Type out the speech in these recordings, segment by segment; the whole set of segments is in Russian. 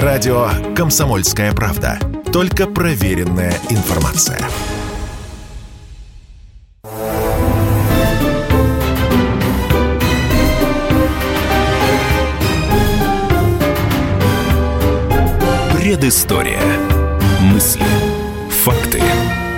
Радио «Комсомольская правда». Только проверенная информация. Предыстория. Мысли. Факты.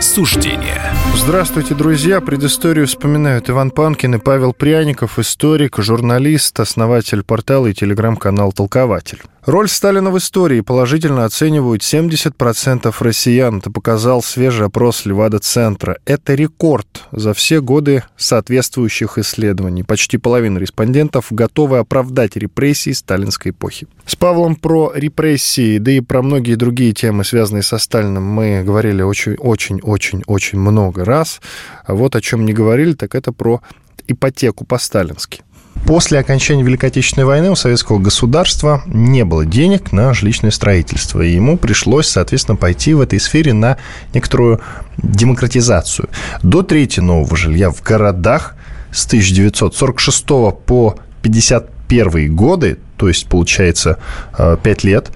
Суждения. Здравствуйте, друзья. Предысторию вспоминают Иван Панкин и Павел Пряников, историк, журналист, основатель портала и телеграм-канал «Толкователь». Роль Сталина в истории положительно оценивают 70% россиян. Это показал свежий опрос Левада-центра. Это рекорд за все годы соответствующих исследований. Почти половина респондентов готовы оправдать репрессии сталинской эпохи. С Павлом про репрессии, да и про многие другие темы, связанные со Сталиным, мы говорили очень-очень-очень-очень много раз. А вот о чем не говорили, так это про ипотеку по-сталински. После окончания Великой Отечественной войны у советского государства не было денег на жилищное строительство, и ему пришлось, соответственно, пойти в этой сфере на некоторую демократизацию. До трети нового жилья в городах с 1946 по 51 годы, то есть, получается, 5 э, лет,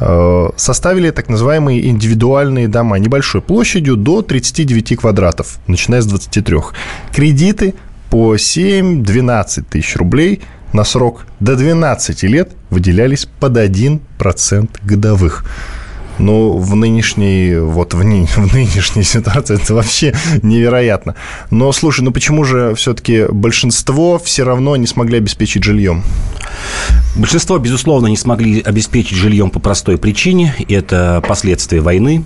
э, составили так называемые индивидуальные дома небольшой площадью до 39 квадратов, начиная с 23. Кредиты по 7-12 тысяч рублей на срок до 12 лет выделялись под 1% годовых. Но в нынешней, вот в, ны, в нынешней ситуации это вообще невероятно. Но слушай, ну почему же все-таки большинство все равно не смогли обеспечить жильем? Большинство, безусловно, не смогли обеспечить жильем по простой причине. Это последствия войны.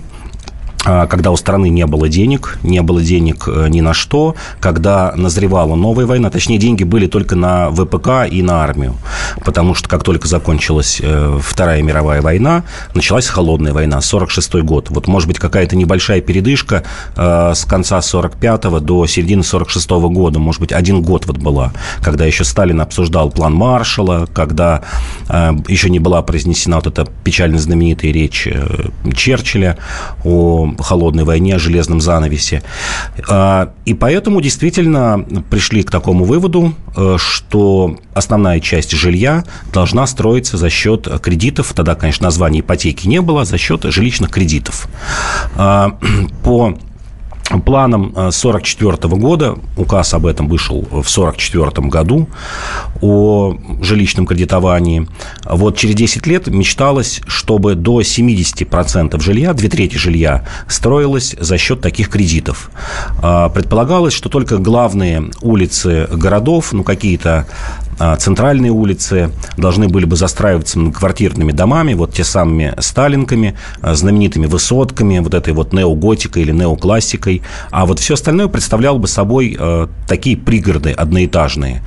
А, когда у страны не было денег, не было денег э, ни на что, когда назревала новая война, точнее, деньги были только на ВПК и на армию, потому что как только закончилась э, Вторая мировая война, началась холодная война, 46 год. Вот, может быть, какая-то небольшая передышка э, с конца 45 до середины 46 года, может быть, один год вот была, когда еще Сталин обсуждал план Маршала, когда еще не была произнесена вот эта печально знаменитая речь Черчилля о холодной войне, о железном занавесе. А, и поэтому действительно пришли к такому выводу, э, что основная часть жилья должна строиться за счет кредитов. Тогда, конечно, названия ипотеки не было, за счет жилищных кредитов. А, по планом 1944 года, указ об этом вышел в 1944 году, о жилищном кредитовании. Вот через 10 лет мечталось, чтобы до 70% жилья, две трети жилья, строилось за счет таких кредитов. А, предполагалось, что только главные улицы городов, ну, какие-то центральные улицы должны были бы застраиваться квартирными домами, вот те самыми сталинками, а, знаменитыми высотками, вот этой вот неоготикой или неоклассикой, а вот все остальное представляло бы собой а, такие пригороды одноэтажные.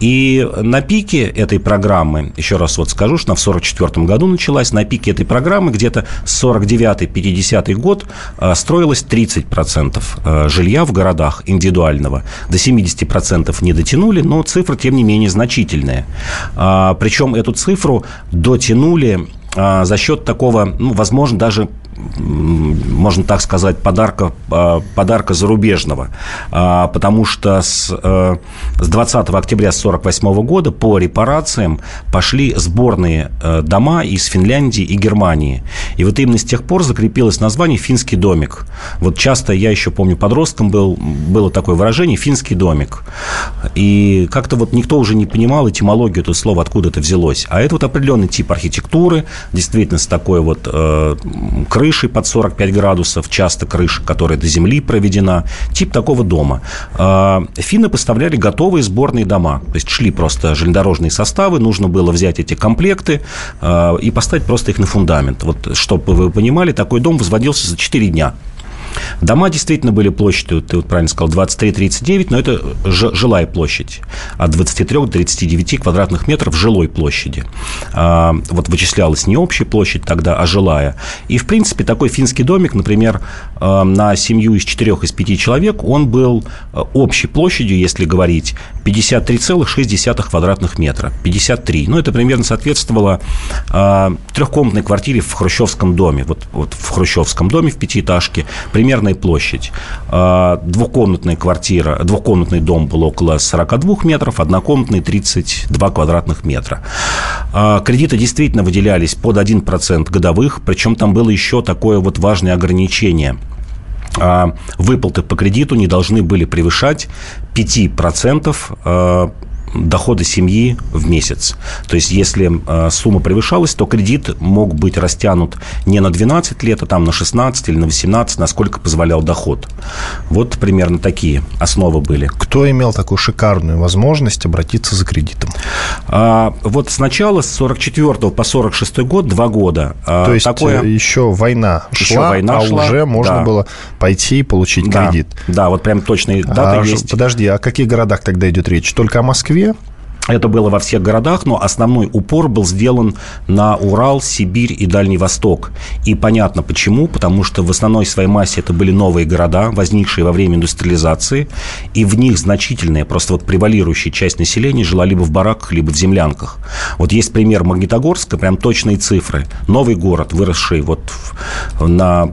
И на пике этой программы, еще раз вот скажу, что она в 1944 году началась, на пике этой программы где-то с 49-50 год строилось 30% жилья в городах индивидуального. До 70% не дотянули, но цифра, тем не менее, значительная причем эту цифру дотянули а, за счет такого, ну, возможно, даже можно так сказать, подарка, а, подарка зарубежного. А, потому что с, э, с 20 октября 1948 года по репарациям пошли сборные э, дома из Финляндии и Германии. И вот именно с тех пор закрепилось название «финский домик». Вот часто, я еще помню, подростком был, было такое выражение «финский домик». И как-то вот никто уже не понимал этимологию этого слова, откуда это взялось. А это вот определенный тип архитектуры, действительно с такой вот э, крышей под 45 градусов, часто крыша, которая до земли проведена, тип такого дома. А, финны поставляли готовые сборные дома, то есть шли просто железнодорожные составы, нужно было взять эти комплекты а, и поставить просто их на фундамент. Вот, чтобы вы понимали, такой дом возводился за 4 дня. Дома действительно были площадью, ты вот правильно сказал, 23-39, но это жилая площадь. От 23 до 39 квадратных метров жилой площади. А, вот вычислялась не общая площадь тогда, а жилая. И, в принципе, такой финский домик, например, а, на семью из четырех из пяти человек, он был а, общей площадью, если говорить, 53,6 квадратных метра. 53. Ну, это примерно соответствовало трехкомнатной квартире в хрущевском доме. Вот, вот в хрущевском доме в пятиэтажке – примерная площадь. А, двухкомнатная квартира, двухкомнатный дом был около 42 метров, однокомнатный 32 квадратных метра. А, кредиты действительно выделялись под 1% годовых, причем там было еще такое вот важное ограничение – выплаты по кредиту не должны были превышать 5% дохода семьи в месяц. То есть, если э, сумма превышалась, то кредит мог быть растянут не на 12 лет, а там на 16 или на 18, насколько позволял доход. Вот примерно такие основы были. Кто имел такую шикарную возможность обратиться за кредитом? А, вот сначала с 44 по 46 год, два года. А, то есть, такое... Э, еще война еще шла, война а шла, уже можно да. было пойти и получить да. кредит. Да, вот прям точные даты а, есть. Подожди, о каких городах тогда идет речь? Только о Москве? Москве. Это было во всех городах, но основной упор был сделан на Урал, Сибирь и Дальний Восток. И понятно почему, потому что в основной своей массе это были новые города, возникшие во время индустриализации, и в них значительная, просто вот превалирующая часть населения жила либо в бараках, либо в землянках. Вот есть пример Магнитогорска, прям точные цифры. Новый город, выросший вот на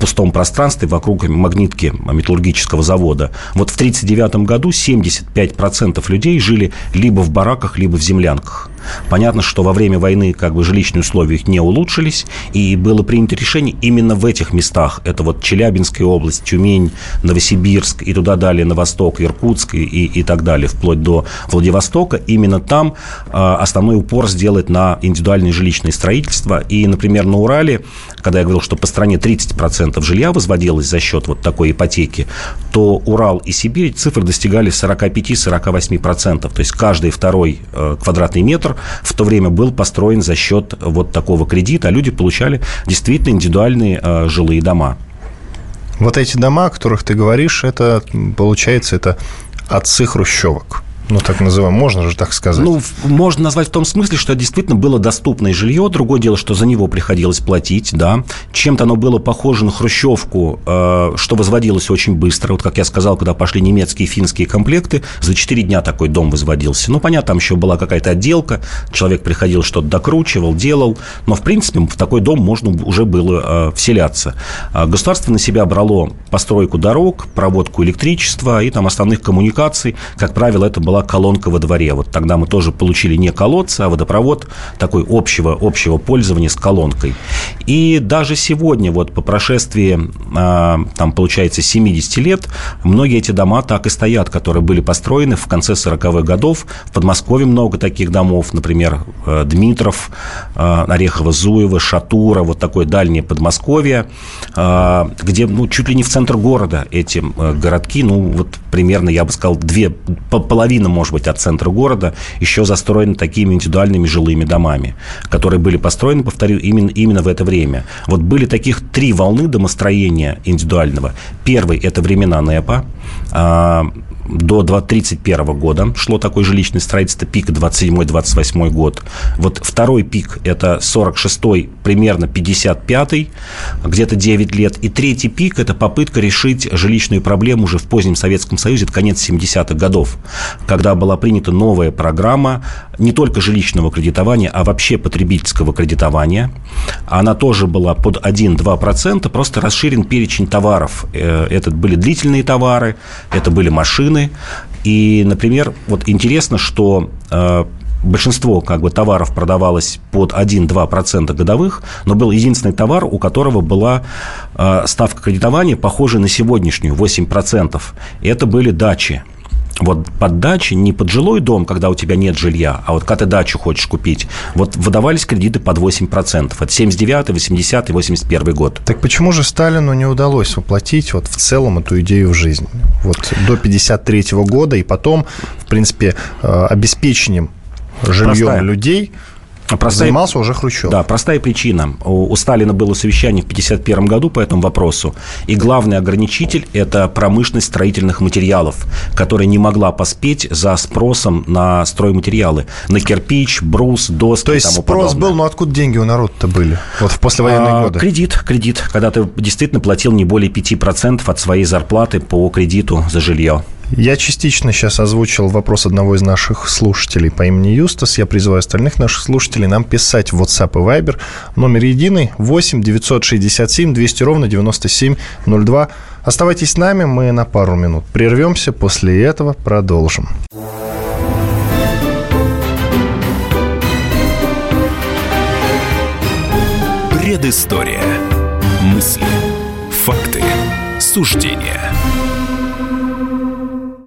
пустом пространстве вокруг магнитки металлургического завода. Вот в 1939 году 75% людей жили либо либо в бараках, либо в землянках. Понятно, что во время войны как бы жилищные условия их не улучшились, и было принято решение именно в этих местах, это вот Челябинская область, Тюмень, Новосибирск и туда далее на восток, Иркутск и, и так далее, вплоть до Владивостока, именно там э, основной упор сделать на индивидуальное жилищное строительство. И, например, на Урале, когда я говорил, что по стране 30% жилья возводилось за счет вот такой ипотеки, то Урал и Сибирь цифры достигали 45-48%. То есть каждый второй э, квадратный метр в то время был построен за счет вот такого кредита, а люди получали действительно индивидуальные э, жилые дома. Вот эти дома, о которых ты говоришь, это, получается, это отцы хрущевок. Ну, так называем, можно же так сказать. Ну, можно назвать в том смысле, что действительно было доступное жилье. Другое дело, что за него приходилось платить, да. Чем-то оно было похоже на хрущевку, э, что возводилось очень быстро. Вот, как я сказал, когда пошли немецкие и финские комплекты, за 4 дня такой дом возводился. Ну, понятно, там еще была какая-то отделка, человек приходил, что-то докручивал, делал. Но, в принципе, в такой дом можно уже было э, вселяться. А государство на себя брало постройку дорог, проводку электричества и там основных коммуникаций. Как правило, это была была колонка во дворе. Вот тогда мы тоже получили не колодцы, а водопровод такой общего, общего пользования с колонкой. И даже сегодня, вот по прошествии, а, там, получается, 70 лет, многие эти дома так и стоят, которые были построены в конце 40-х годов. В Подмосковье много таких домов, например, э, Дмитров, э, Орехово-Зуево, Шатура, вот такое дальнее Подмосковье, э, где ну, чуть ли не в центр города эти городки, ну, вот примерно, я бы сказал, две, половина половина, может быть, от центра города еще застроена такими индивидуальными жилыми домами, которые были построены, повторю, именно, именно в это время. Вот были таких три волны домостроения индивидуального. Первый – это времена НЭПа, а, до 1931 года шло такое жилищное строительство, пик 27-28 год. Вот второй пик – это 46-й, примерно 55-й, где-то 9 лет. И третий пик – это попытка решить жилищную проблему уже в позднем Советском Союзе, это конец 70-х годов, когда была принята новая программа не только жилищного кредитования, а вообще потребительского кредитования. Она тоже была под 1-2%, просто расширен перечень товаров. Э, это были длительные товары, это были машины. И, например, вот интересно, что э, большинство как бы, товаров продавалось под 1-2% годовых, но был единственный товар, у которого была э, ставка кредитования похожая на сегодняшнюю, 8%. И это были дачи вот под дачи, не под жилой дом, когда у тебя нет жилья, а вот когда ты дачу хочешь купить, вот выдавались кредиты под 8%. Это 79 80 81 год. Так почему же Сталину не удалось воплотить вот в целом эту идею в жизнь? Вот до 53 года и потом, в принципе, э, обеспечением жильем Простая. людей – Простая, Занимался уже Хрущев. Да, простая причина. У, у Сталина было совещание в 1951 году по этому вопросу, и главный ограничитель – это промышленность строительных материалов, которая не могла поспеть за спросом на стройматериалы, на кирпич, брус, доски То есть и тому спрос подобное. был, но откуда деньги у народа-то были? Вот в послевоенные а, годы. Кредит, кредит, когда ты действительно платил не более 5% от своей зарплаты по кредиту за жилье. Я частично сейчас озвучил вопрос одного из наших слушателей по имени Юстас. Я призываю остальных наших слушателей нам писать в WhatsApp и Viber. Номер единый 8 967 200 ровно 9702. Оставайтесь с нами, мы на пару минут прервемся, после этого продолжим. Предыстория. Мысли. Факты. Суждения.